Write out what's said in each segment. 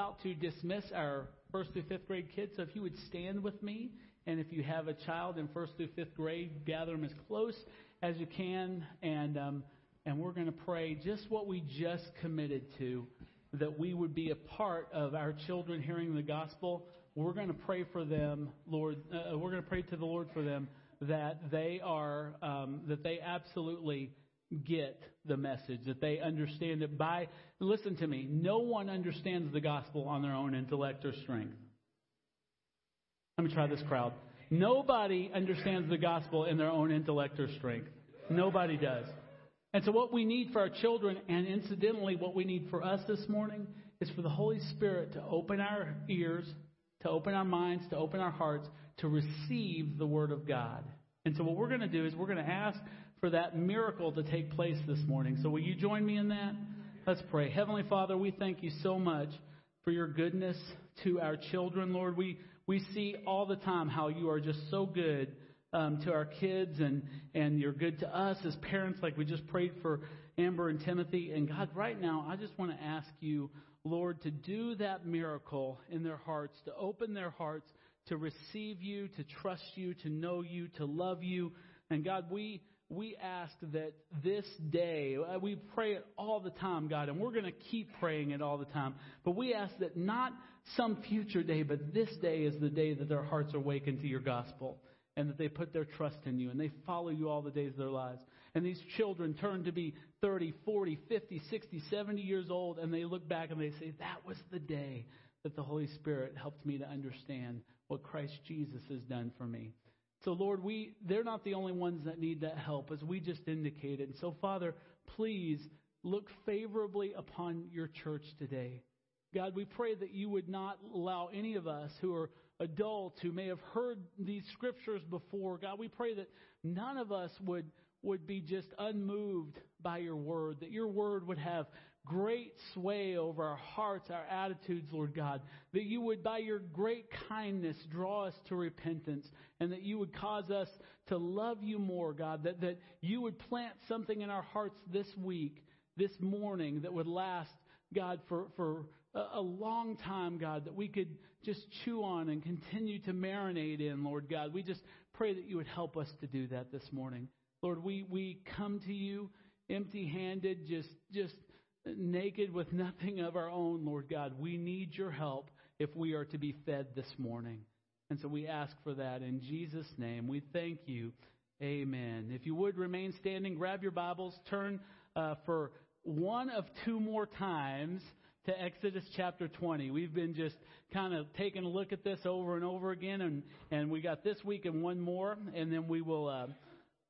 about to dismiss our first through fifth grade kids. So if you would stand with me, and if you have a child in first through fifth grade, gather them as close as you can, and um, and we're going to pray just what we just committed to, that we would be a part of our children hearing the gospel. We're going to pray for them, Lord. Uh, we're going to pray to the Lord for them that they are um, that they absolutely get the message, that they understand it by, listen to me, no one understands the gospel on their own intellect or strength. Let me try this crowd. Nobody understands the gospel in their own intellect or strength. Nobody does. And so, what we need for our children, and incidentally, what we need for us this morning, is for the Holy Spirit to open our ears, to open our minds, to open our hearts, to receive the Word of God. And so, what we're going to do is we're going to ask for that miracle to take place this morning. So, will you join me in that? Let's pray. Heavenly Father, we thank you so much for your goodness to our children, Lord. We, we see all the time how you are just so good um, to our kids and, and you're good to us as parents, like we just prayed for Amber and Timothy. And God, right now, I just want to ask you, Lord, to do that miracle in their hearts, to open their hearts to receive you, to trust you, to know you, to love you. And God, we we ask that this day, uh, we pray it all the time, God, and we're going to keep praying it all the time. But we ask that not some future day, but this day is the day that their hearts are awakened to your gospel and that they put their trust in you and they follow you all the days of their lives. And these children turn to be 30, 40, 50, 60, 70 years old and they look back and they say, That was the day that the Holy Spirit helped me to understand what Christ Jesus has done for me. So, Lord, we, they're not the only ones that need that help, as we just indicated. And So, Father, please look favorably upon your church today. God, we pray that you would not allow any of us who are adults who may have heard these scriptures before. God, we pray that none of us would, would be just unmoved by your word, that your word would have great sway over our hearts, our attitudes, Lord God. That you would, by your great kindness, draw us to repentance, and that you would cause us to love you more, God. That, that you would plant something in our hearts this week, this morning, that would last, God, for, for a long time, God, that we could just chew on and continue to marinate in, Lord God. We just pray that you would help us to do that this morning. Lord, we, we come to you empty handed, just, just naked with nothing of our own, Lord God. We need your help if we are to be fed this morning. And so we ask for that in Jesus' name. We thank you. Amen. If you would remain standing, grab your Bibles, turn uh, for one of two more times to Exodus chapter 20. We've been just kind of taking a look at this over and over again, and, and we got this week and one more, and then we will. Uh,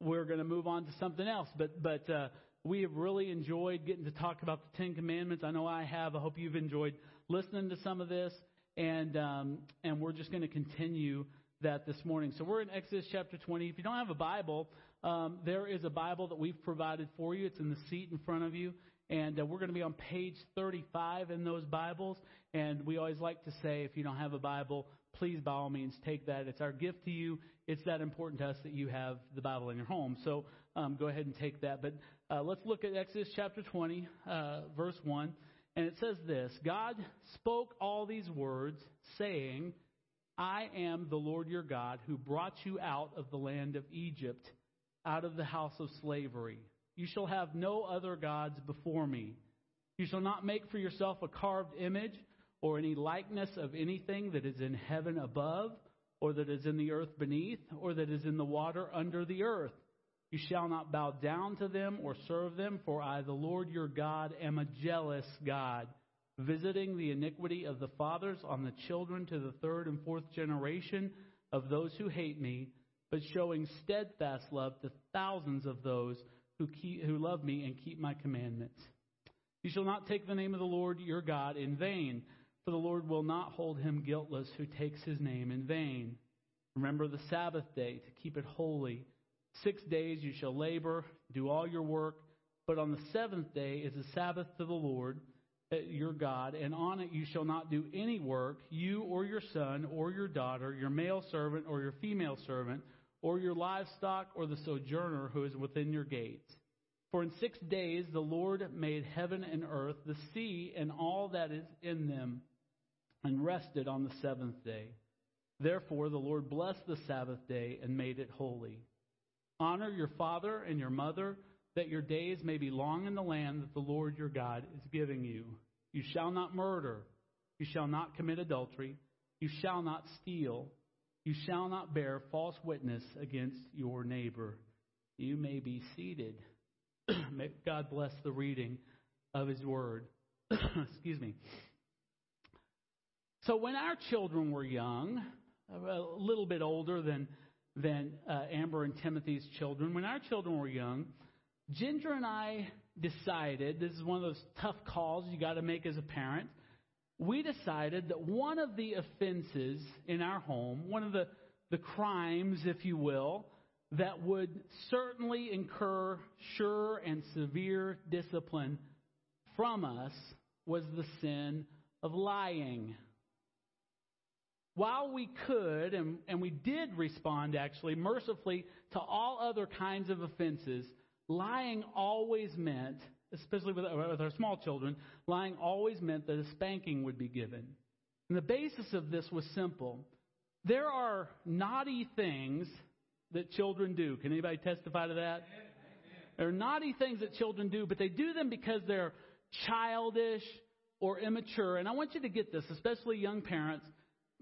we're going to move on to something else, but but uh, we have really enjoyed getting to talk about the Ten Commandments. I know I have. I hope you've enjoyed listening to some of this, and um, and we're just going to continue that this morning. So we're in Exodus chapter 20. If you don't have a Bible, um, there is a Bible that we've provided for you. It's in the seat in front of you. And uh, we're going to be on page 35 in those Bibles. And we always like to say, if you don't have a Bible, please by all means take that. It's our gift to you. It's that important to us that you have the Bible in your home. So um, go ahead and take that. But uh, let's look at Exodus chapter 20, uh, verse 1. And it says this God spoke all these words, saying, I am the Lord your God who brought you out of the land of Egypt, out of the house of slavery. You shall have no other gods before me. You shall not make for yourself a carved image or any likeness of anything that is in heaven above, or that is in the earth beneath, or that is in the water under the earth. You shall not bow down to them or serve them, for I, the Lord your God, am a jealous God, visiting the iniquity of the fathers on the children to the third and fourth generation of those who hate me, but showing steadfast love to thousands of those who, keep, who love me and keep my commandments. You shall not take the name of the Lord your God in vain, for the Lord will not hold him guiltless who takes his name in vain. Remember the Sabbath day to keep it holy. Six days you shall labor, do all your work, but on the seventh day is a Sabbath to the Lord uh, your God, and on it you shall not do any work, you or your son or your daughter, your male servant or your female servant, or your livestock or the sojourner who is within your gates. For in six days the Lord made heaven and earth, the sea and all that is in them, and rested on the seventh day. Therefore, the Lord blessed the Sabbath day and made it holy. Honor your father and your mother, that your days may be long in the land that the Lord your God is giving you. You shall not murder. You shall not commit adultery. You shall not steal. You shall not bear false witness against your neighbor. You may be seated. may God bless the reading of his word. Excuse me. So when our children were young, a little bit older than than uh, Amber and Timothy's children, when our children were young, Ginger and I decided this is one of those tough calls you got to make as a parent. We decided that one of the offenses in our home, one of the the crimes, if you will, that would certainly incur sure and severe discipline from us was the sin of lying while we could, and, and we did respond actually mercifully to all other kinds of offenses, lying always meant, especially with, with our small children, lying always meant that a spanking would be given. And the basis of this was simple. There are naughty things that children do. Can anybody testify to that? There are naughty things that children do, but they do them because they're childish or immature. And I want you to get this, especially young parents.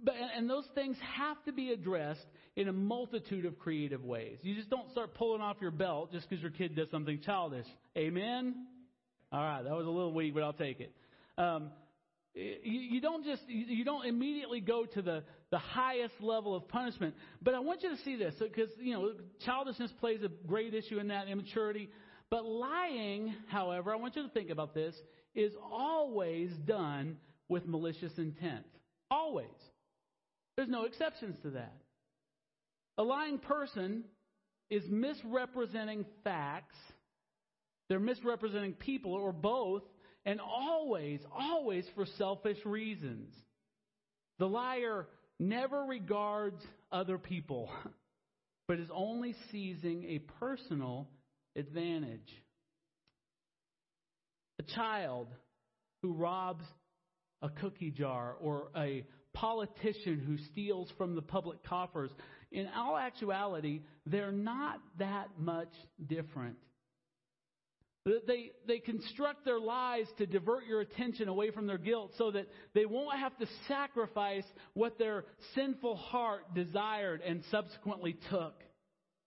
But, and those things have to be addressed in a multitude of creative ways. You just don't start pulling off your belt just because your kid does something childish. Amen? All right, that was a little weak, but I'll take it. Um, you, don't just you don't immediately go to the the highest level of punishment. But I want you to see this because you know childishness plays a great issue in that immaturity. But lying, however, I want you to think about this, is always done with malicious intent. Always. There's no exceptions to that. A lying person is misrepresenting facts, they're misrepresenting people, or both, and always, always for selfish reasons. The liar never regards other people, but is only seizing a personal advantage. A child who robs a cookie jar or a politician who steals from the public coffers. In all actuality, they're not that much different. They, they construct their lies to divert your attention away from their guilt so that they won't have to sacrifice what their sinful heart desired and subsequently took.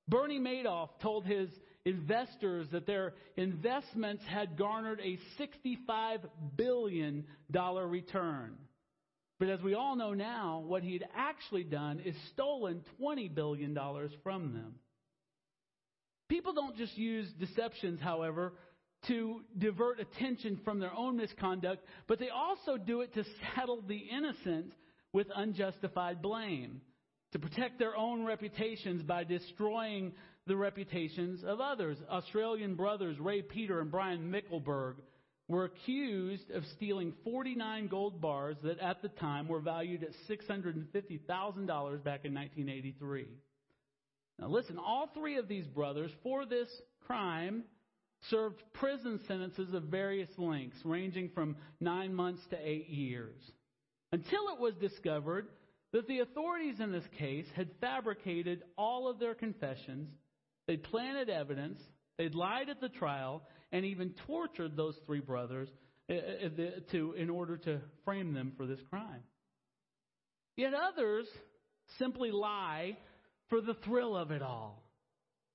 Bernie Madoff told his investors that their investments had garnered a $65 billion return. But as we all know now, what he had actually done is stolen $20 billion from them. People don't just use deceptions, however, to divert attention from their own misconduct, but they also do it to saddle the innocent with unjustified blame, to protect their own reputations by destroying the reputations of others. Australian brothers Ray Peter and Brian Mickelberg were accused of stealing 49 gold bars that at the time were valued at $650,000 back in 1983. Now listen, all three of these brothers for this crime served prison sentences of various lengths, ranging from nine months to eight years. Until it was discovered that the authorities in this case had fabricated all of their confessions, they'd planted evidence, they'd lied at the trial, and even tortured those three brothers uh, uh, to, in order to frame them for this crime. Yet others simply lie for the thrill of it all.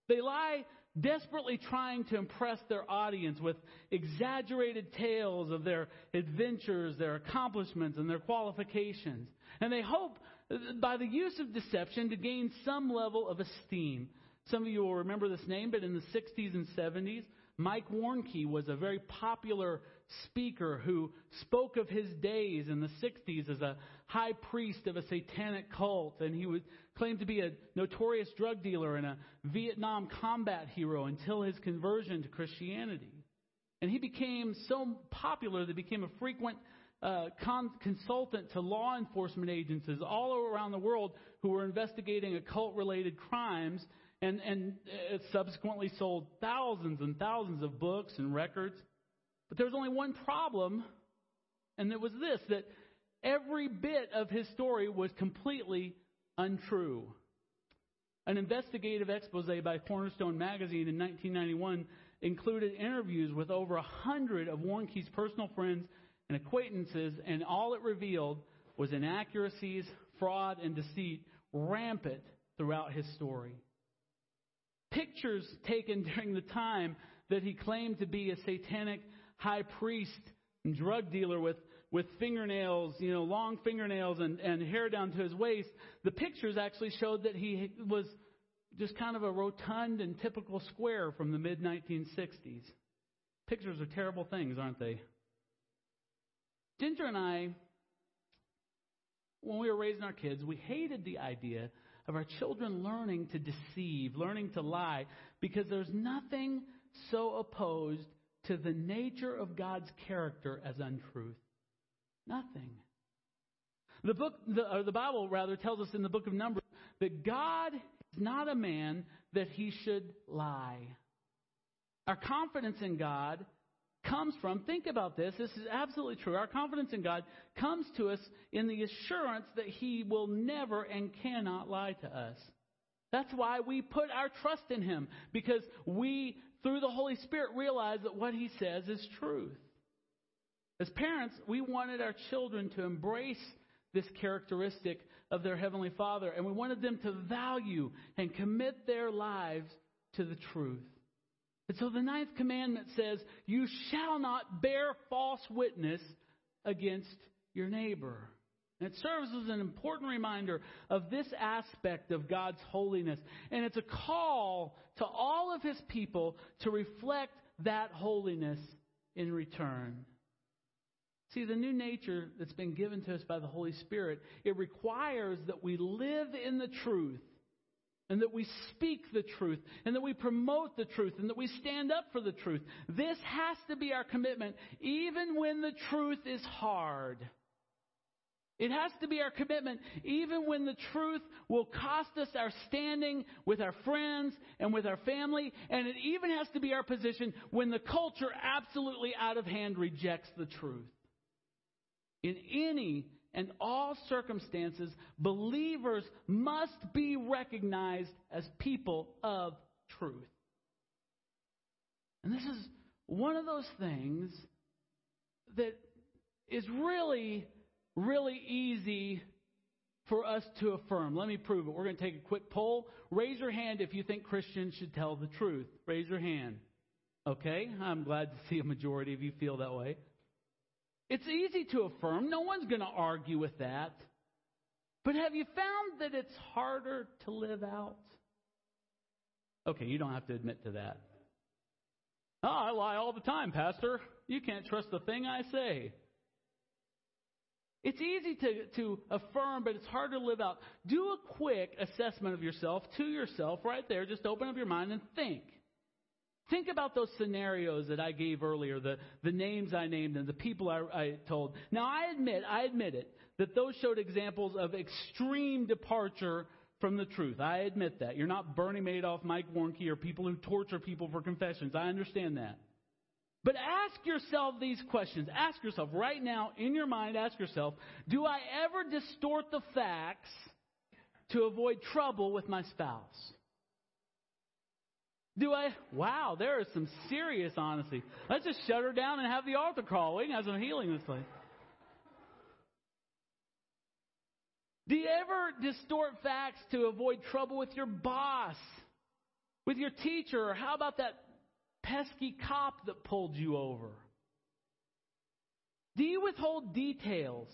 They lie desperately trying to impress their audience with exaggerated tales of their adventures, their accomplishments, and their qualifications. And they hope uh, by the use of deception to gain some level of esteem. Some of you will remember this name, but in the 60s and 70s, Mike Warnke was a very popular speaker who spoke of his days in the 60s as a high priest of a satanic cult, and he would claim to be a notorious drug dealer and a Vietnam combat hero until his conversion to Christianity. And he became so popular that he became a frequent uh, con- consultant to law enforcement agencies all around the world who were investigating occult related crimes and, and uh, it subsequently sold thousands and thousands of books and records. But there was only one problem, and it was this that every bit of his story was completely untrue. An investigative expose by Cornerstone Magazine in 1991 included interviews with over a hundred of Warnke's personal friends and acquaintances, and all it revealed was inaccuracies, fraud, and deceit rampant throughout his story. Pictures taken during the time that he claimed to be a satanic high priest and drug dealer with, with fingernails, you know, long fingernails and, and hair down to his waist, the pictures actually showed that he was just kind of a rotund and typical square from the mid 1960s. Pictures are terrible things, aren't they? Ginger and I, when we were raising our kids, we hated the idea of our children learning to deceive, learning to lie, because there's nothing so opposed to the nature of God's character as untruth. Nothing. The book, the, or the Bible rather, tells us in the book of Numbers that God is not a man that he should lie. Our confidence in God comes from, think about this, this is absolutely true. Our confidence in God comes to us in the assurance that He will never and cannot lie to us. That's why we put our trust in Him, because we, through the Holy Spirit, realize that what He says is truth. As parents, we wanted our children to embrace this characteristic of their Heavenly Father, and we wanted them to value and commit their lives to the truth. And so the ninth commandment says, You shall not bear false witness against your neighbor. And it serves as an important reminder of this aspect of God's holiness. And it's a call to all of His people to reflect that holiness in return. See, the new nature that's been given to us by the Holy Spirit, it requires that we live in the truth and that we speak the truth, and that we promote the truth, and that we stand up for the truth. This has to be our commitment, even when the truth is hard. It has to be our commitment, even when the truth will cost us our standing with our friends and with our family, and it even has to be our position when the culture absolutely out of hand rejects the truth. In any and all circumstances, believers must be recognized as people of truth. And this is one of those things that is really, really easy for us to affirm. Let me prove it. We're going to take a quick poll. Raise your hand if you think Christians should tell the truth. Raise your hand. Okay, I'm glad to see a majority of you feel that way. It's easy to affirm. No one's going to argue with that. But have you found that it's harder to live out? Okay, you don't have to admit to that. Oh, I lie all the time, Pastor. You can't trust the thing I say. It's easy to, to affirm, but it's hard to live out. Do a quick assessment of yourself to yourself right there. Just open up your mind and think. Think about those scenarios that I gave earlier, the, the names I named and the people I, I told. Now, I admit, I admit it, that those showed examples of extreme departure from the truth. I admit that. You're not Bernie Madoff, Mike Warnke, or people who torture people for confessions. I understand that. But ask yourself these questions. Ask yourself right now, in your mind, ask yourself, do I ever distort the facts to avoid trouble with my spouse? Do I? Wow, there is some serious honesty. Let's just shut her down and have the altar call. We can have some healing this place. Do you ever distort facts to avoid trouble with your boss, with your teacher, or how about that pesky cop that pulled you over? Do you withhold details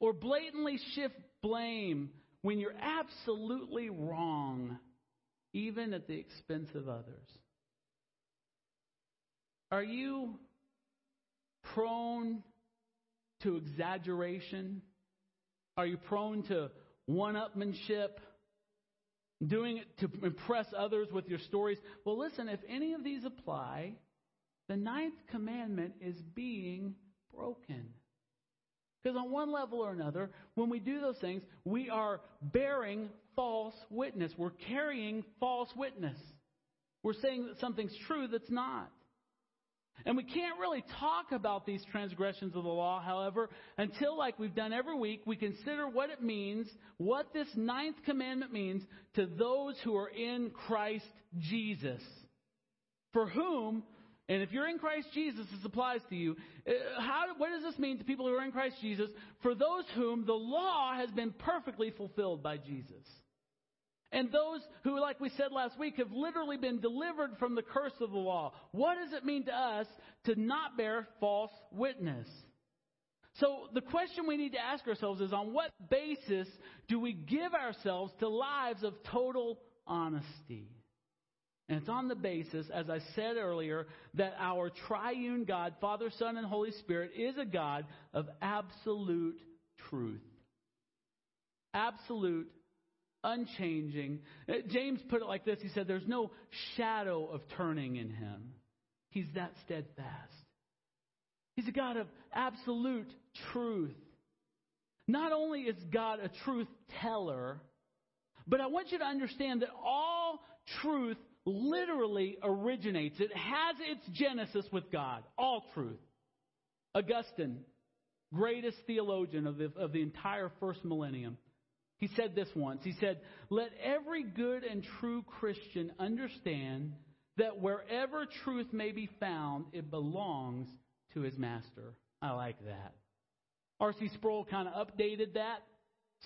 or blatantly shift blame when you're absolutely wrong? Even at the expense of others? Are you prone to exaggeration? Are you prone to one upmanship? Doing it to impress others with your stories? Well, listen, if any of these apply, the ninth commandment is being broken. Because on one level or another, when we do those things, we are bearing false witness. We're carrying false witness. We're saying that something's true that's not. And we can't really talk about these transgressions of the law, however, until, like we've done every week, we consider what it means, what this ninth commandment means to those who are in Christ Jesus. For whom, and if you're in Christ Jesus, this applies to you. Uh, how, what does this mean to people who are in Christ Jesus? For those whom the law has been perfectly fulfilled by Jesus. And those who, like we said last week, have literally been delivered from the curse of the law. What does it mean to us to not bear false witness? So the question we need to ask ourselves is on what basis do we give ourselves to lives of total honesty? And it's on the basis, as I said earlier, that our triune God, Father, Son, and Holy Spirit, is a God of absolute truth. Absolute unchanging. Uh, James put it like this He said, There's no shadow of turning in him. He's that steadfast. He's a God of absolute truth. Not only is God a truth teller, but I want you to understand that all truth literally originates. It has its genesis with God. All truth. Augustine, greatest theologian of the, of the entire first millennium, he said this once. He said, Let every good and true Christian understand that wherever truth may be found, it belongs to his master. I like that. R.C. Sproul kind of updated that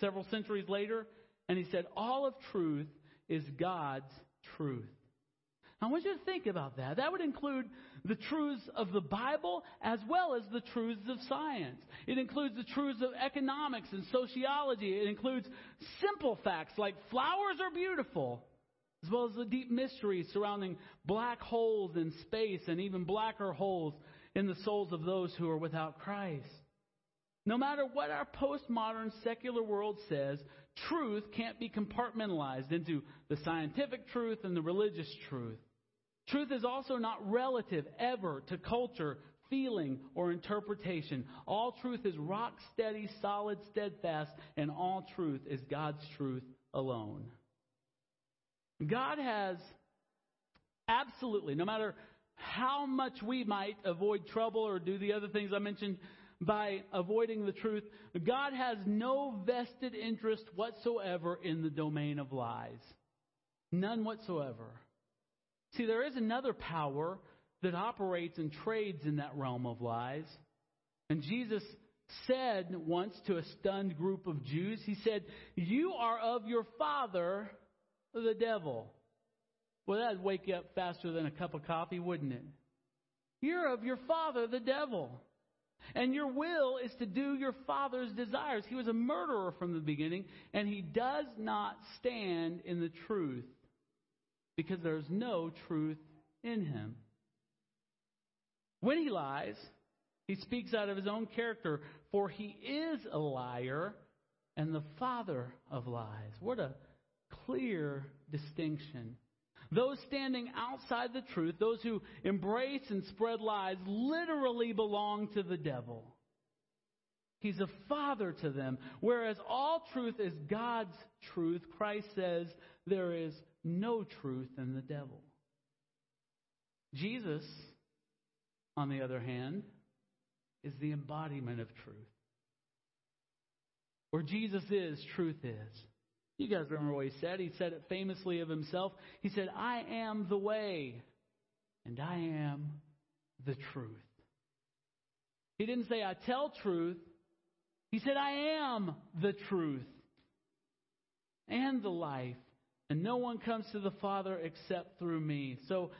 several centuries later, and he said, All of truth is God's truth. I want you to think about that. That would include the truths of the Bible as well as the truths of science. It includes the truths of economics and sociology. It includes simple facts like flowers are beautiful, as well as the deep mysteries surrounding black holes in space and even blacker holes in the souls of those who are without Christ. No matter what our postmodern secular world says, truth can't be compartmentalized into the scientific truth and the religious truth. Truth is also not relative ever to culture, feeling, or interpretation. All truth is rock steady, solid, steadfast, and all truth is God's truth alone. God has absolutely, no matter how much we might avoid trouble or do the other things I mentioned by avoiding the truth, God has no vested interest whatsoever in the domain of lies. None whatsoever. See, there is another power that operates and trades in that realm of lies. And Jesus said once to a stunned group of Jews, He said, You are of your father, the devil. Well, that'd wake you up faster than a cup of coffee, wouldn't it? You're of your father, the devil. And your will is to do your father's desires. He was a murderer from the beginning, and he does not stand in the truth because there's no truth in him. When he lies, he speaks out of his own character, for he is a liar and the father of lies. What a clear distinction. Those standing outside the truth, those who embrace and spread lies, literally belong to the devil. He's a father to them. Whereas all truth is God's truth, Christ says there is no truth in the devil. Jesus, on the other hand, is the embodiment of truth. Where Jesus is, truth is. You guys remember what he said? He said it famously of himself. He said, I am the way, and I am the truth. He didn't say, I tell truth. He said, I am the truth and the life and no one comes to the Father except through me. So,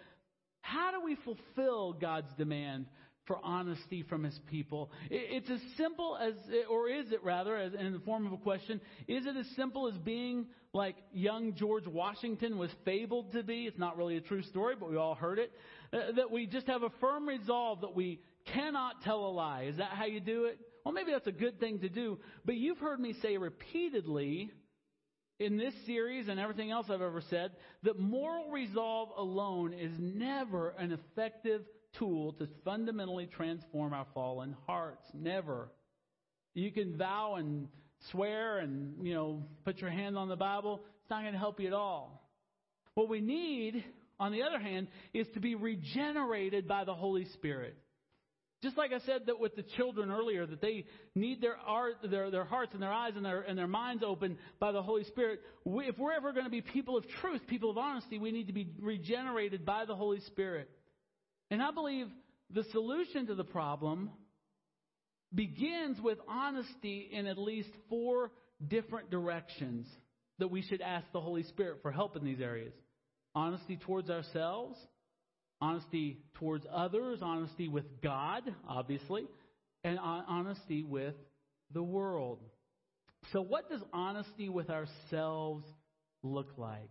how do we fulfill God's demand for honesty from his people? It's as simple as, or is it rather, as in the form of a question, is it as simple as being like young George Washington was fabled to be? It's not really a true story, but we all heard it. Uh, that we just have a firm resolve that we cannot tell a lie. Is that how you do it? Well, maybe that's a good thing to do, but you've heard me say repeatedly in this series and everything else I've ever said that moral resolve alone is never an effective tool to fundamentally transform our fallen hearts. Never. You can vow and swear and, you know, put your hand on the Bible. It's not going to help you at all. What we need on the other hand, is to be regenerated by the Holy Spirit. Just like I said that with the children earlier, that they need their art, their, their hearts and their eyes and their, and their minds open by the Holy Spirit. We, if we're ever going to be people of truth, people of honesty, we need to be regenerated by the Holy Spirit. And I believe the solution to the problem begins with honesty in at least four different directions that we should ask the Holy Spirit for help in these areas honesty towards ourselves, honesty towards others, honesty with God, obviously, and honesty with the world. So, what does honesty with ourselves look like?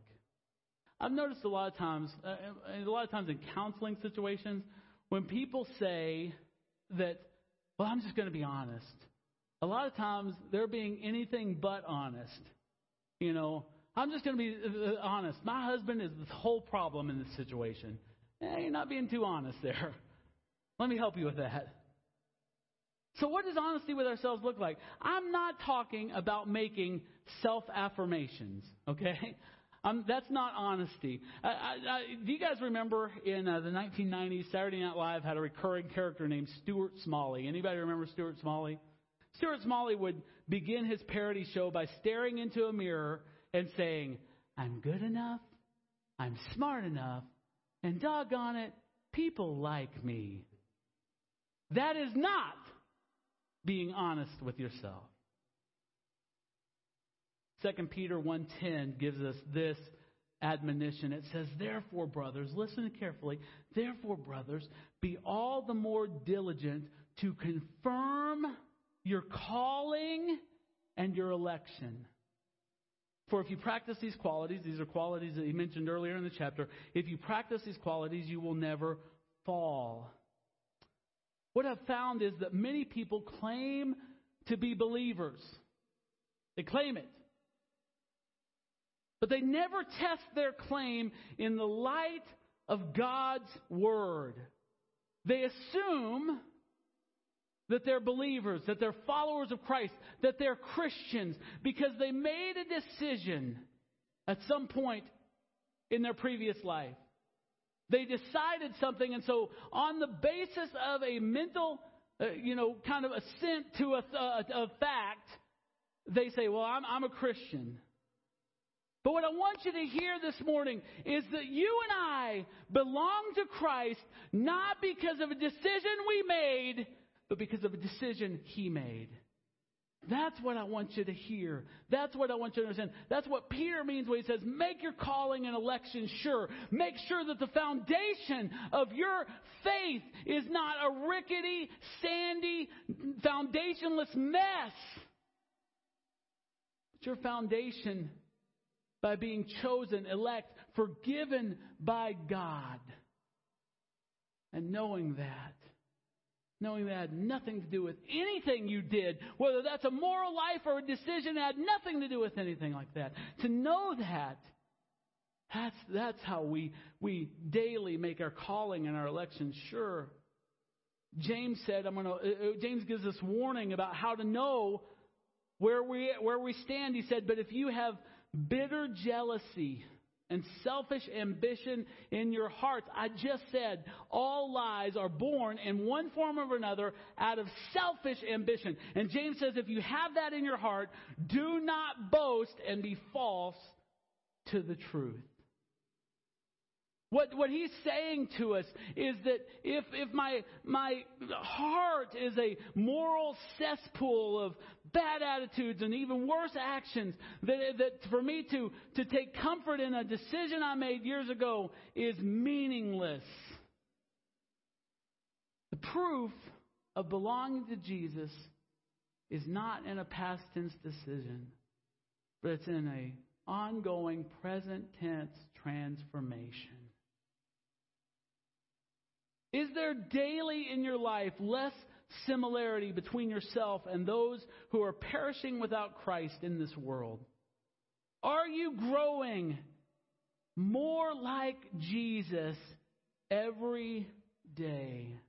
I've noticed a lot of times, uh, a lot of times in counseling situations, when people say that, well, I'm just going to be honest, a lot of times they're being anything but honest. You know, I'm just going to be uh, uh, honest. My husband is the whole problem in this situation. Eh, you're not being too honest there. Let me help you with that. So, what does honesty with ourselves look like? I'm not talking about making self affirmations, okay? Um, that's not honesty. I, I, I, do you guys remember in uh, the 1990s, Saturday Night Live had a recurring character named Stuart Smalley? Anybody remember Stuart Smalley? Stuart Smalley would begin his parody show by staring into a mirror and saying, I'm good enough, I'm smart enough, and doggone it, people like me. That is not being honest with yourself. 2 Peter 1:10 gives us this admonition. It says, "Therefore, brothers, listen carefully. Therefore, brothers, be all the more diligent to confirm your calling and your election." For if you practice these qualities, these are qualities that he mentioned earlier in the chapter, if you practice these qualities, you will never fall. What I've found is that many people claim to be believers. They claim it. But they never test their claim in the light of God's Word. They assume that they're believers, that they're followers of Christ, that they're Christians, because they made a decision at some point in their previous life. They decided something, and so on the basis of a mental, uh, you know, kind of assent to a, a, a fact, they say, Well, I'm, I'm a Christian. But what I want you to hear this morning is that you and I belong to Christ not because of a decision we made, but because of a decision he made. That's what I want you to hear. That's what I want you to understand. That's what Peter means when he says, make your calling and election sure. Make sure that the foundation of your faith is not a rickety, sandy, foundationless mess. But your foundation by being chosen, elect, forgiven by God. And knowing that, knowing that had nothing to do with anything you did, whether that's a moral life or a decision that had nothing to do with anything like that. To know that, that's, that's how we, we daily make our calling and our election sure. James said, I'm gonna, uh, uh, James gives us warning about how to know where we, where we stand. He said, but if you have bitter jealousy and selfish ambition in your hearts. I just said all lies are born in one form or another out of selfish ambition. And James says if you have that in your heart, do not boast and be false to the truth. What, what he's saying to us is that if, if my, my heart is a moral cesspool of bad attitudes and even worse actions, that, that for me to, to take comfort in a decision I made years ago is meaningless. The proof of belonging to Jesus is not in a past tense decision, but it's in a ongoing present tense transformation. Is there daily in your life less similarity between yourself and those who are perishing without Christ in this world? Are you growing more like Jesus every day?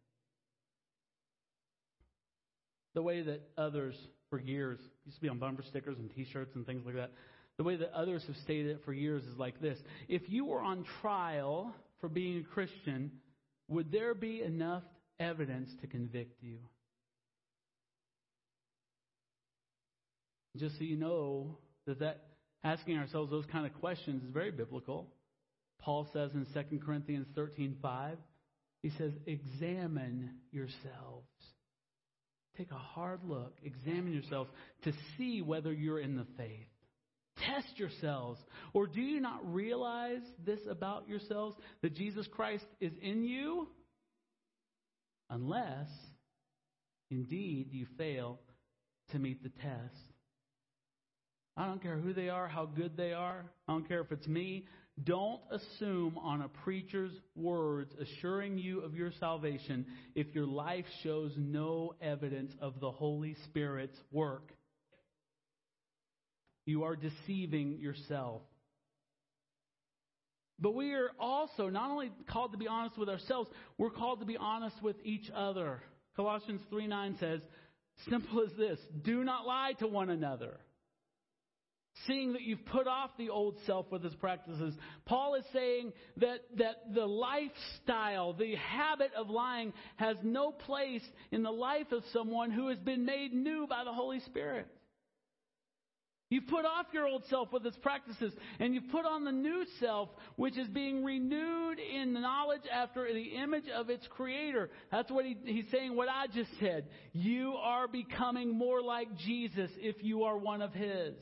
The way that others for years used to be on bumper stickers and t-shirts and things like that. The way that others have stated it for years is like this. If you were on trial for being a Christian, would there be enough evidence to convict you? Just so you know that, that asking ourselves those kind of questions is very biblical. Paul says in 2 Corinthians 13:5, he says, "Examine yourselves. Take a hard look, examine yourselves to see whether you're in the faith. Test yourselves. Or do you not realize this about yourselves that Jesus Christ is in you? Unless indeed you fail to meet the test." I don't care who they are, how good they are. I don't care if it's me. Don't assume on a preacher's words assuring you of your salvation if your life shows no evidence of the Holy Spirit's work. You are deceiving yourself. But we are also not only called to be honest with ourselves, we're called to be honest with each other. Colossians 3 9 says, simple as this do not lie to one another seeing that you've put off the old self with its practices. Paul is saying that, that the lifestyle, the habit of lying has no place in the life of someone who has been made new by the Holy Spirit. You've put off your old self with its practices, and you've put on the new self, which is being renewed in knowledge after the image of its creator. That's what he, he's saying, what I just said. You are becoming more like Jesus if you are one of his.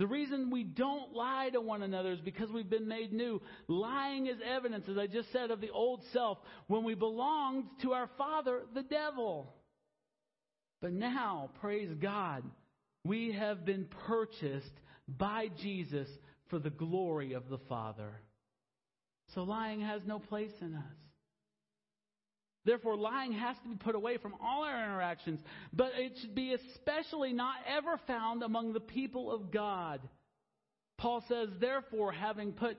The reason we don't lie to one another is because we've been made new. Lying is evidence, as I just said, of the old self when we belonged to our father, the devil. But now, praise God, we have been purchased by Jesus for the glory of the Father. So lying has no place in us. Therefore, lying has to be put away from all our interactions, but it should be especially not ever found among the people of God. Paul says, therefore, having put,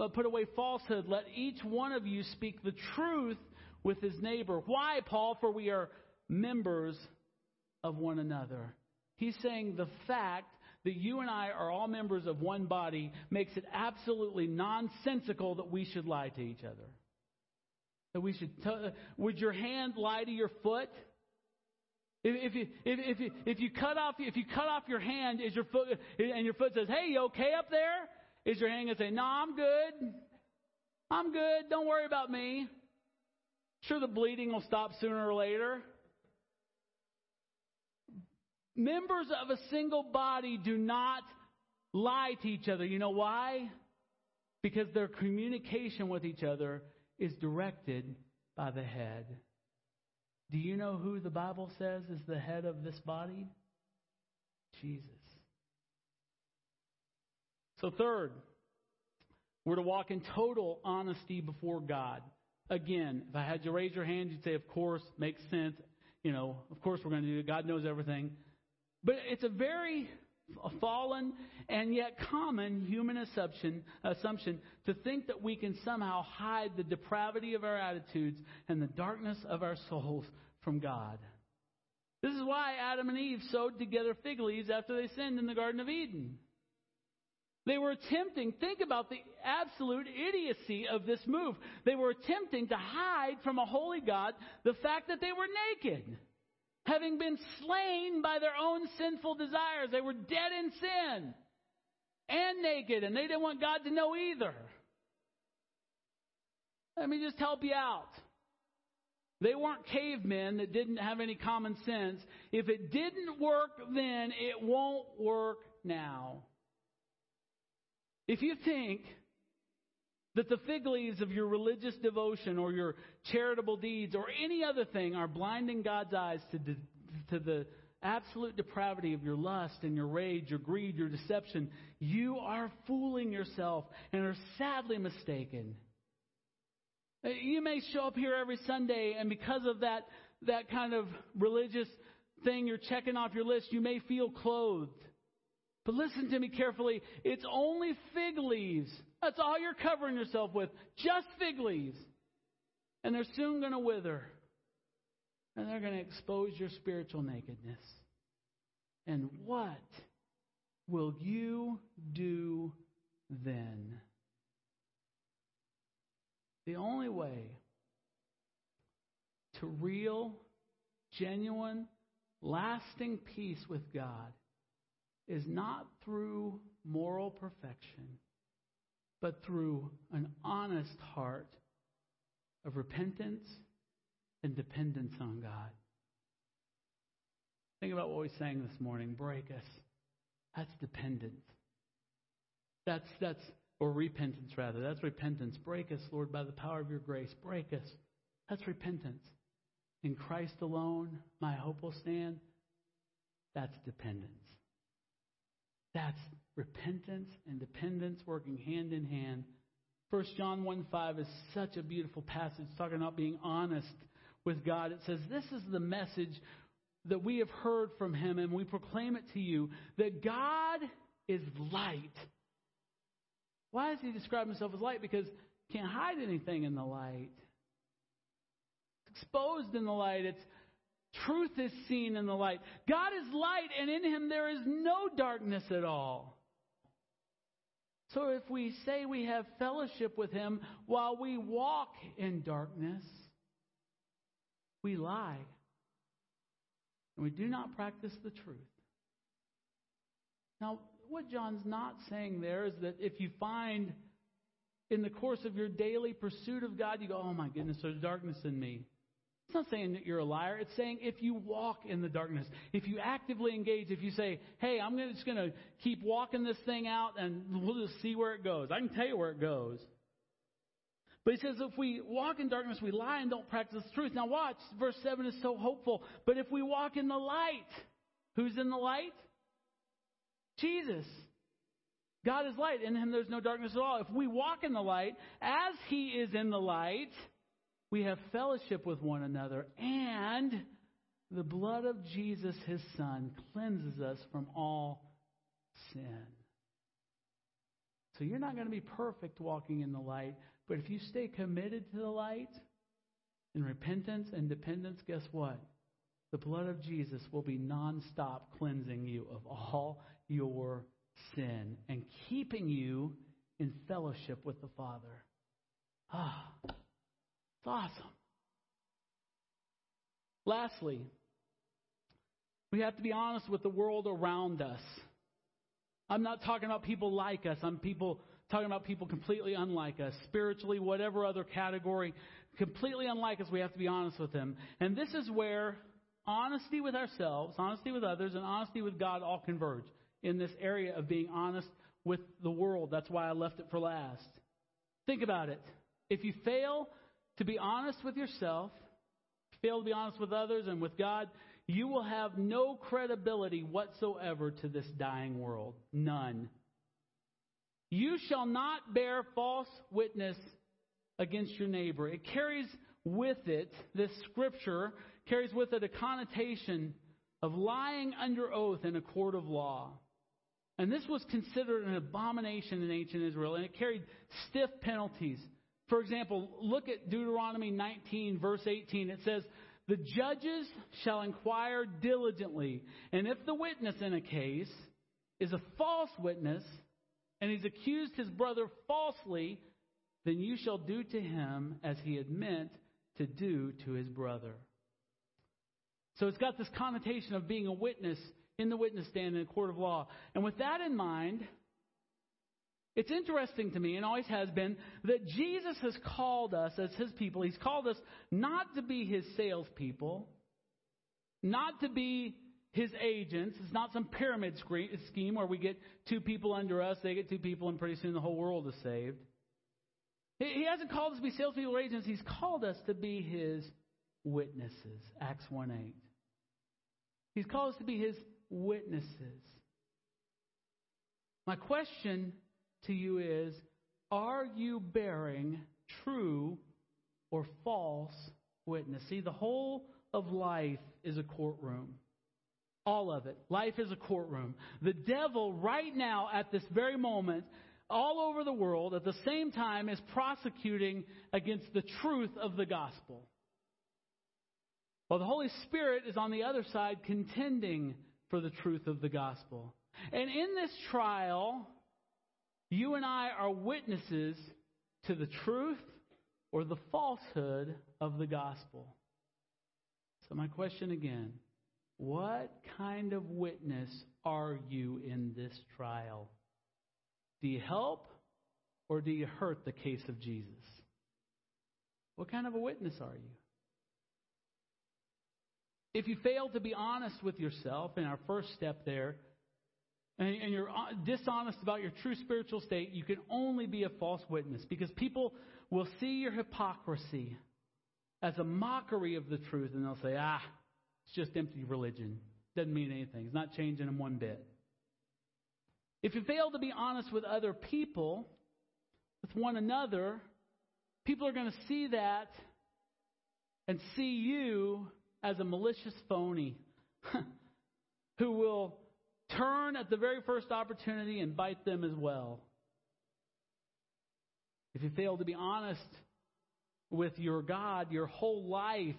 uh, put away falsehood, let each one of you speak the truth with his neighbor. Why, Paul? For we are members of one another. He's saying the fact that you and I are all members of one body makes it absolutely nonsensical that we should lie to each other. That we should. T- would your hand lie to your foot? If, if you if, if you if you cut off if you cut off your hand, is your foot and your foot says, "Hey, you okay up there?" Is your hand gonna say, "No, I'm good. I'm good. Don't worry about me." Sure, the bleeding will stop sooner or later. Members of a single body do not lie to each other. You know why? Because their communication with each other is directed by the head. Do you know who the Bible says is the head of this body? Jesus. So, third, we're to walk in total honesty before God. Again, if I had you raise your hand, you'd say, Of course, makes sense. You know, of course we're going to do it. God knows everything. But it's a very fallen and yet common human assumption, assumption to think that we can somehow hide the depravity of our attitudes and the darkness of our souls from God. This is why Adam and Eve sewed together fig leaves after they sinned in the Garden of Eden. They were attempting, think about the absolute idiocy of this move. They were attempting to hide from a holy God the fact that they were naked having been slain by their own sinful desires. They were dead in sin and naked, and they didn't want God to know either. Let me just help you out. They weren't cavemen that didn't have any common sense. If it didn't work then, it won't work now. If you think that the fig leaves of your religious devotion or your charitable deeds or any other thing are blinding God's eyes to, de- to the absolute depravity of your lust and your rage, your greed, your deception, you are fooling yourself and are sadly mistaken. You may show up here every Sunday, and because of that, that kind of religious thing you're checking off your list, you may feel clothed. But listen to me carefully. It's only fig leaves. That's all you're covering yourself with. Just fig leaves. And they're soon going to wither. And they're going to expose your spiritual nakedness. And what will you do then? The only way to real, genuine, lasting peace with God is not through moral perfection, but through an honest heart of repentance and dependence on God. Think about what we sang this morning break us. That's dependence. That's, that's, or repentance rather. That's repentance. Break us, Lord, by the power of your grace. Break us. That's repentance. In Christ alone, my hope will stand. That's dependence. That's repentance and dependence working hand in hand. 1 John 1 5 is such a beautiful passage talking about being honest with God. It says, This is the message that we have heard from him, and we proclaim it to you that God is light. Why does he describe himself as light? Because he can't hide anything in the light. It's exposed in the light. It's truth is seen in the light. God is light, and in him there is no darkness at all. So if we say we have fellowship with him while we walk in darkness, we lie and we do not practice the truth. Now, what John's not saying there is that if you find in the course of your daily pursuit of God, you go, oh my goodness, there's darkness in me. Not saying that you're a liar. It's saying if you walk in the darkness, if you actively engage, if you say, hey, I'm just going to keep walking this thing out and we'll just see where it goes. I can tell you where it goes. But he says, if we walk in darkness, we lie and don't practice the truth. Now, watch. Verse 7 is so hopeful. But if we walk in the light, who's in the light? Jesus. God is light. In him there's no darkness at all. If we walk in the light, as he is in the light, we have fellowship with one another. And the blood of Jesus, his son, cleanses us from all sin. So you're not going to be perfect walking in the light, but if you stay committed to the light in repentance and dependence, guess what? The blood of Jesus will be nonstop cleansing you of all your sin and keeping you in fellowship with the Father. Ah, it's awesome. Lastly, we have to be honest with the world around us. I'm not talking about people like us. I'm people talking about people completely unlike us, spiritually, whatever other category, completely unlike us. We have to be honest with them. And this is where honesty with ourselves, honesty with others, and honesty with God all converge in this area of being honest with the world. That's why I left it for last. Think about it. If you fail to be honest with yourself, fail to be honest with others and with God, you will have no credibility whatsoever to this dying world. None. You shall not bear false witness against your neighbor. It carries with it, this scripture carries with it a connotation of lying under oath in a court of law. And this was considered an abomination in ancient Israel, and it carried stiff penalties. For example, look at Deuteronomy 19, verse 18. It says, The judges shall inquire diligently, and if the witness in a case is a false witness, and he's accused his brother falsely, then you shall do to him as he had meant to do to his brother. So it's got this connotation of being a witness in the witness stand in a court of law. And with that in mind, it's interesting to me, and always has been, that Jesus has called us as his people. He's called us not to be his salespeople, not to be his agents. It's not some pyramid scheme where we get two people under us, they get two people, and pretty soon the whole world is saved. He hasn't called us to be salespeople or agents. He's called us to be his witnesses. Acts 1 8. He's called us to be his witnesses. My question to you is Are you bearing true or false witness? See, the whole of life is a courtroom. All of it. Life is a courtroom. The devil, right now, at this very moment, all over the world, at the same time, is prosecuting against the truth of the gospel. While the Holy Spirit is on the other side contending for the truth of the gospel. And in this trial, you and I are witnesses to the truth or the falsehood of the gospel. So, my question again what kind of witness are you in this trial? Do you help or do you hurt the case of Jesus? What kind of a witness are you? If you fail to be honest with yourself in our first step there, and you're dishonest about your true spiritual state, you can only be a false witness because people will see your hypocrisy as a mockery of the truth and they'll say, ah, it's just empty religion. Doesn't mean anything. It's not changing them one bit. If you fail to be honest with other people, with one another, people are going to see that and see you as a malicious phony who will turn at the very first opportunity and bite them as well. If you fail to be honest with your God, your whole life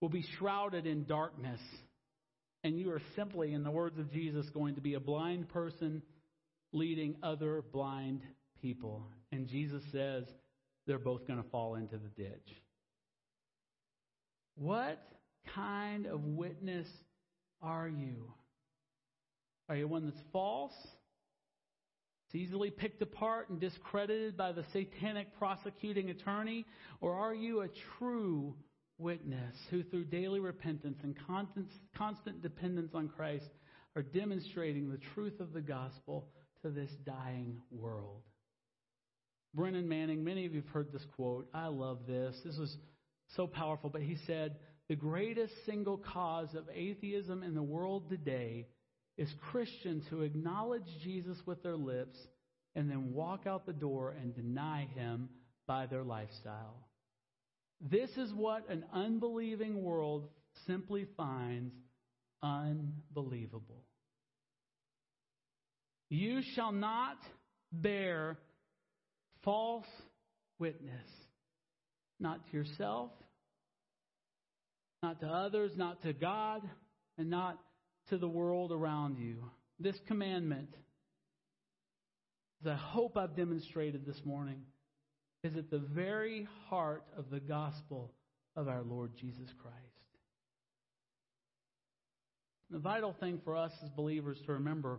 will be shrouded in darkness. And you are simply, in the words of Jesus, going to be a blind person leading other blind people. And Jesus says they're both going to fall into the ditch. What kind of witness are you? Are you one that's false? It's easily picked apart and discredited by the satanic prosecuting attorney? Or are you a true witness who, through daily repentance and constant dependence on Christ, are demonstrating the truth of the gospel to this dying world? Brennan Manning, many of you have heard this quote. I love this. This was so powerful. But he said, The greatest single cause of atheism in the world today is Christians who acknowledge Jesus with their lips and then walk out the door and deny him by their lifestyle. This is what an unbelieving world simply finds unbelievable. You shall not bear false witness, not to yourself, not to others, not to God, and not to the world around you. This commandment, as I hope I've demonstrated this morning, is at the very heart of the gospel of our Lord Jesus Christ. The vital thing for us as believers to remember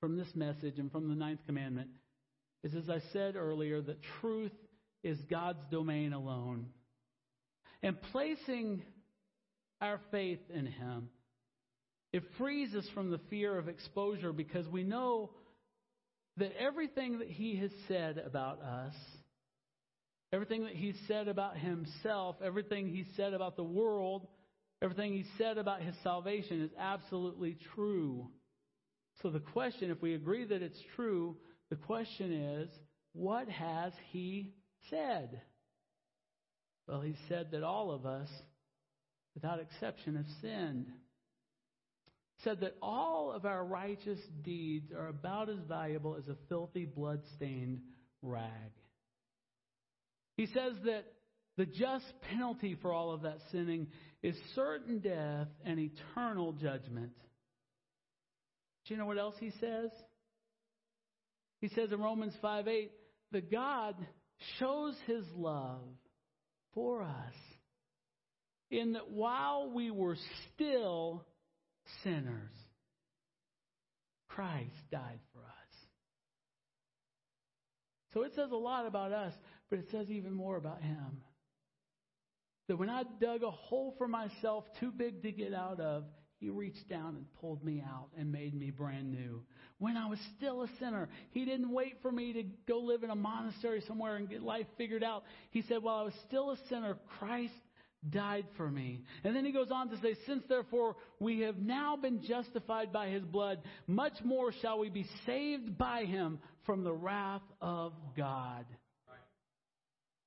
from this message and from the ninth commandment is, as I said earlier, that truth is God's domain alone. And placing our faith in Him it frees us from the fear of exposure because we know that everything that He has said about us, everything that He said about Himself, everything He said about the world, everything He said about His salvation is absolutely true. So the question, if we agree that it's true, the question is, what has He said? Well, He said that all of us, without exception, have sinned said that all of our righteous deeds are about as valuable as a filthy, blood-stained rag. He says that the just penalty for all of that sinning is certain death and eternal judgment. Do you know what else he says? He says in Romans 5 8, that God shows his love for us in that while we were still sinners. Christ died for us. So it says a lot about us, but it says even more about Him. That when I dug a hole for myself too big to get out of, He reached down and pulled me out and made me brand new. When I was still a sinner, He didn't wait for me to go live in a monastery somewhere and get life figured out. He said, while I was still a sinner, Christ died for me. And then he goes on to say, Since therefore we have now been justified by his blood, much more shall we be saved by him from the wrath of God. Right.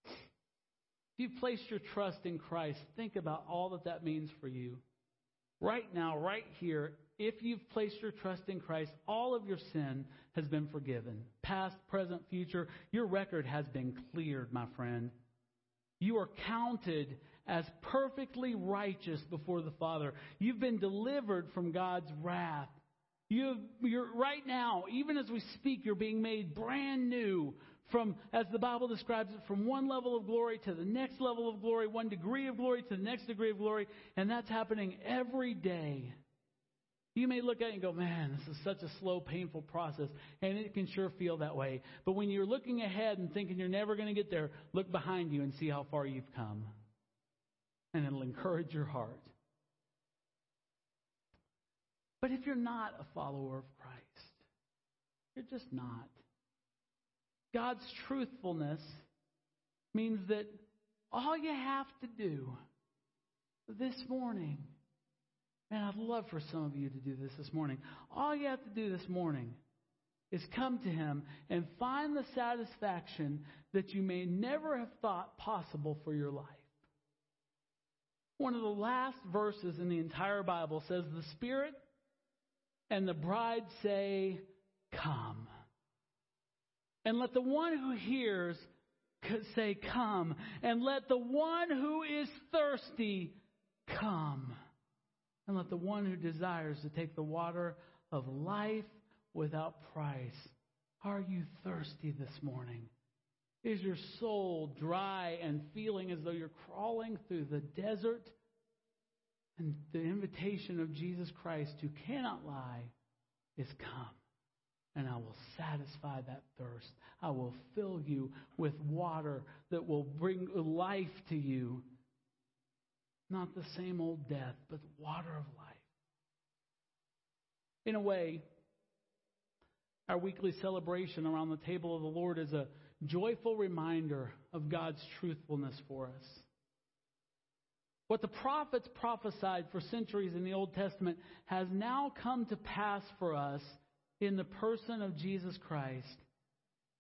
If you've placed your trust in Christ, think about all that that means for you. Right now, right here, if you've placed your trust in Christ, all of your sin has been forgiven. Past, present, future, your record has been cleared, my friend. You are counted as perfectly righteous before the Father. You've been delivered from God's wrath. You, you're right now, even as we speak, you're being made brand new from, as the Bible describes it, from one level of glory to the next level of glory, one degree of glory to the next degree of glory, and that's happening every day. You may look at it and go, man, this is such a slow, painful process, and it can sure feel that way. But when you're looking ahead and thinking you're never going to get there, look behind you and see how far you've come. And it'll encourage your heart. But if you're not a follower of Christ, you're just not. God's truthfulness means that all you have to do this morning, man, I'd love for some of you to do this this morning. All you have to do this morning is come to Him and find the satisfaction that you may never have thought possible for your life. One of the last verses in the entire Bible says, The Spirit and the bride say, Come. And let the one who hears say, Come. And let the one who is thirsty come. And let the one who desires to take the water of life without price. Are you thirsty this morning? Is your soul dry and feeling as though you're crawling through the desert? And the invitation of Jesus Christ, who cannot lie, is come, and I will satisfy that thirst. I will fill you with water that will bring life to you. Not the same old death, but water of life. In a way, our weekly celebration around the table of the Lord is a joyful reminder of God's truthfulness for us. What the prophets prophesied for centuries in the Old Testament has now come to pass for us in the person of Jesus Christ.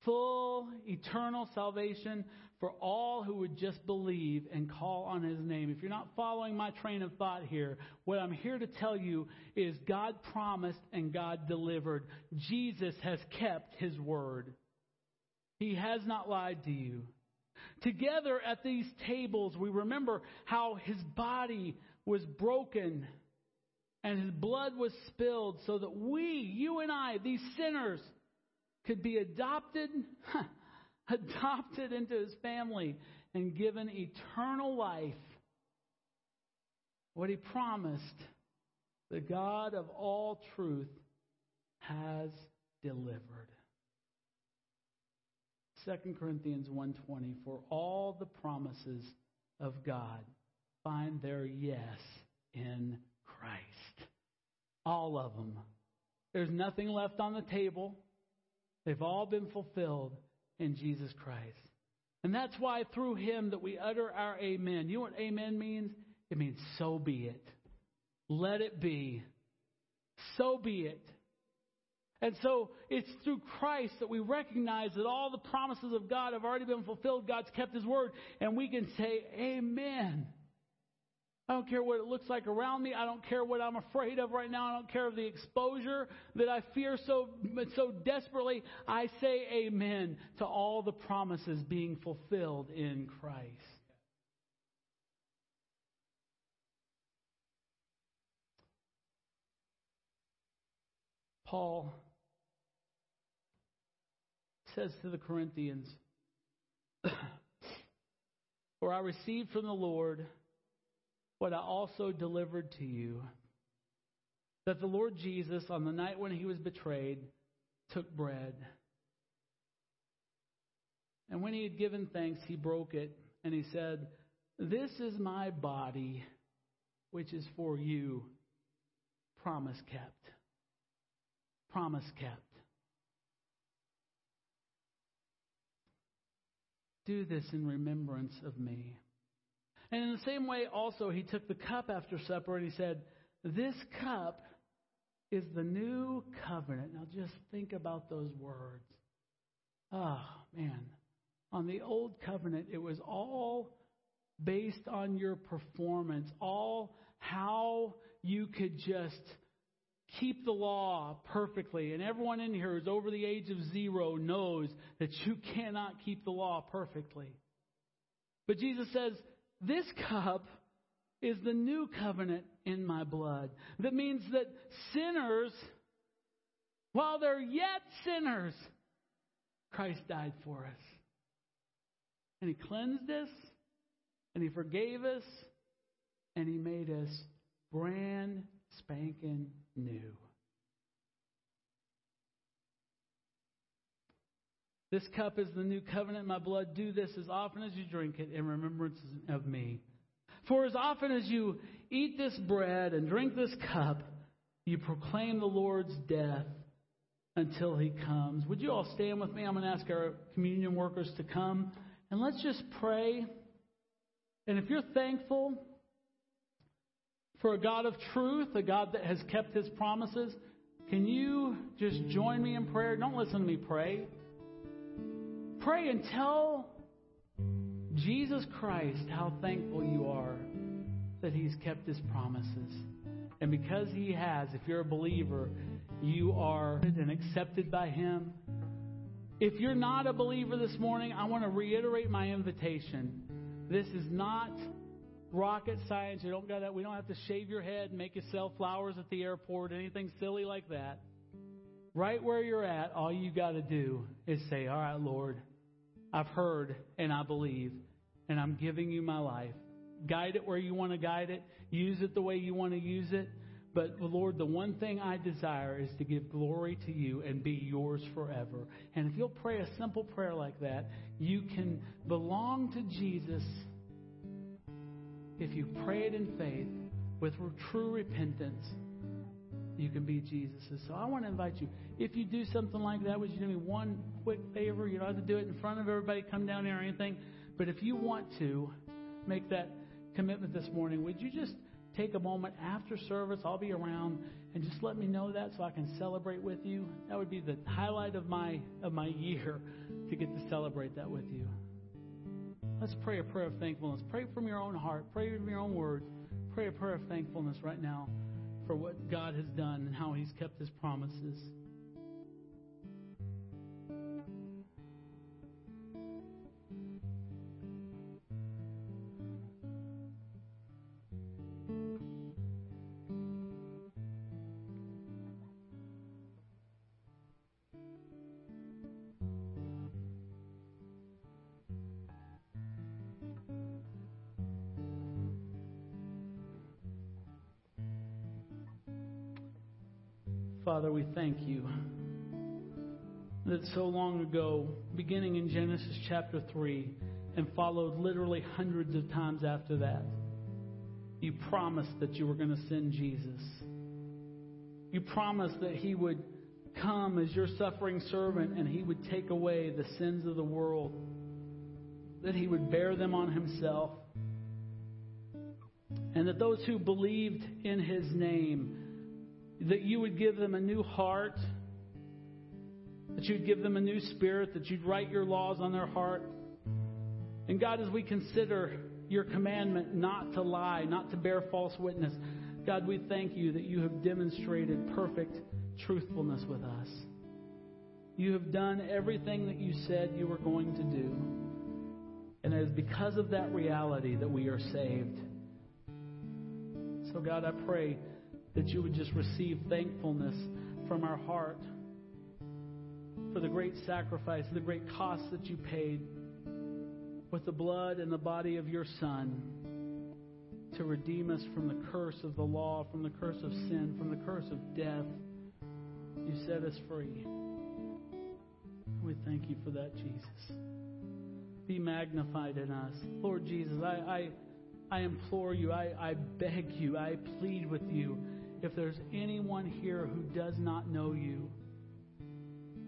Full, eternal salvation for all who would just believe and call on his name. If you're not following my train of thought here, what I'm here to tell you is God promised and God delivered. Jesus has kept his word. He has not lied to you. Together at these tables, we remember how his body was broken and his blood was spilled so that we, you and I, these sinners, could be adopted, adopted into his family and given eternal life. What he promised, the God of all truth has delivered. 2 Corinthians 1:20 for all the promises of God find their yes in Christ. All of them. There's nothing left on the table. They've all been fulfilled in Jesus Christ. And that's why through him that we utter our amen. You know what amen means? It means so be it. Let it be. So be it. And so it's through Christ that we recognize that all the promises of God have already been fulfilled. God's kept His word. And we can say, Amen. I don't care what it looks like around me. I don't care what I'm afraid of right now. I don't care of the exposure that I fear so, so desperately. I say amen to all the promises being fulfilled in Christ. Paul says to the Corinthians, For I received from the Lord what I also delivered to you that the Lord Jesus, on the night when he was betrayed, took bread. And when he had given thanks, he broke it, and he said, This is my body, which is for you. Promise kept. Promise kept. Do this in remembrance of me. And in the same way, also, he took the cup after supper and he said, This cup is the new covenant. Now just think about those words. Oh, man. On the old covenant, it was all based on your performance, all how you could just keep the law perfectly. And everyone in here who's over the age of zero knows that you cannot keep the law perfectly. But Jesus says, This cup is the new covenant in my blood. That means that sinners while they're yet sinners, Christ died for us. And He cleansed us, and He forgave us, and He made us brand spanking new. This cup is the new covenant in my blood. Do this as often as you drink it in remembrance of me. For as often as you eat this bread and drink this cup, you proclaim the Lord's death until he comes. Would you all stand with me? I'm going to ask our communion workers to come and let's just pray. And if you're thankful for a God of truth, a God that has kept his promises, can you just join me in prayer? Don't listen to me pray. Pray and tell Jesus Christ how thankful you are that he's kept his promises. And because he has, if you're a believer, you are and accepted by him. If you're not a believer this morning, I want to reiterate my invitation. This is not rocket science. You don't got that. We don't have to shave your head and make you sell flowers at the airport, anything silly like that. Right where you're at, all you got to do is say, "All right, Lord, I've heard and I believe, and I'm giving you my life. Guide it where you want to guide it. Use it the way you want to use it. But Lord, the one thing I desire is to give glory to you and be yours forever. And if you'll pray a simple prayer like that, you can belong to Jesus if you pray it in faith with true repentance. You can be Jesus's. So I want to invite you. If you do something like that, would you do me one quick favor? You don't have to do it in front of everybody, come down here or anything. But if you want to make that commitment this morning, would you just take a moment after service? I'll be around and just let me know that so I can celebrate with you. That would be the highlight of my of my year to get to celebrate that with you. Let's pray a prayer of thankfulness. Pray from your own heart. Pray from your own words. Pray a prayer of thankfulness right now for what God has done and how He's kept His promises. Father, we thank you that so long ago, beginning in Genesis chapter 3, and followed literally hundreds of times after that, you promised that you were going to send Jesus. You promised that he would come as your suffering servant and he would take away the sins of the world, that he would bear them on himself, and that those who believed in his name that you would give them a new heart, that you'd give them a new spirit, that you'd write your laws on their heart. And God, as we consider your commandment not to lie, not to bear false witness, God, we thank you that you have demonstrated perfect truthfulness with us. You have done everything that you said you were going to do. And it is because of that reality that we are saved. So, God, I pray that you would just receive thankfulness from our heart for the great sacrifice, the great cost that you paid with the blood and the body of your Son to redeem us from the curse of the law, from the curse of sin, from the curse of death. You set us free. We thank you for that, Jesus. Be magnified in us. Lord Jesus, I, I, I implore you, I, I beg you, I plead with you if there's anyone here who does not know you,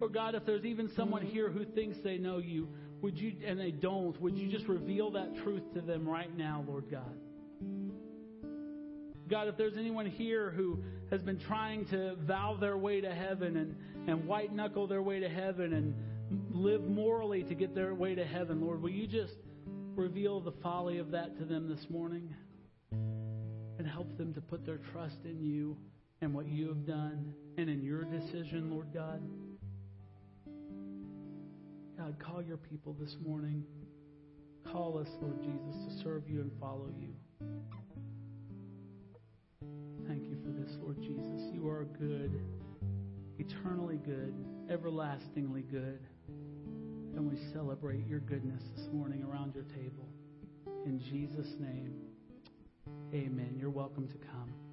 or God, if there's even someone here who thinks they know you, would you, and they don't, would you just reveal that truth to them right now, Lord God? God, if there's anyone here who has been trying to vow their way to heaven and, and white knuckle their way to heaven and live morally to get their way to heaven, Lord, will you just reveal the folly of that to them this morning? And help them to put their trust in you and what you have done and in your decision, Lord God. God, call your people this morning. Call us, Lord Jesus, to serve you and follow you. Thank you for this, Lord Jesus. You are good, eternally good, everlastingly good. And we celebrate your goodness this morning around your table. In Jesus' name, amen. You're welcome to come.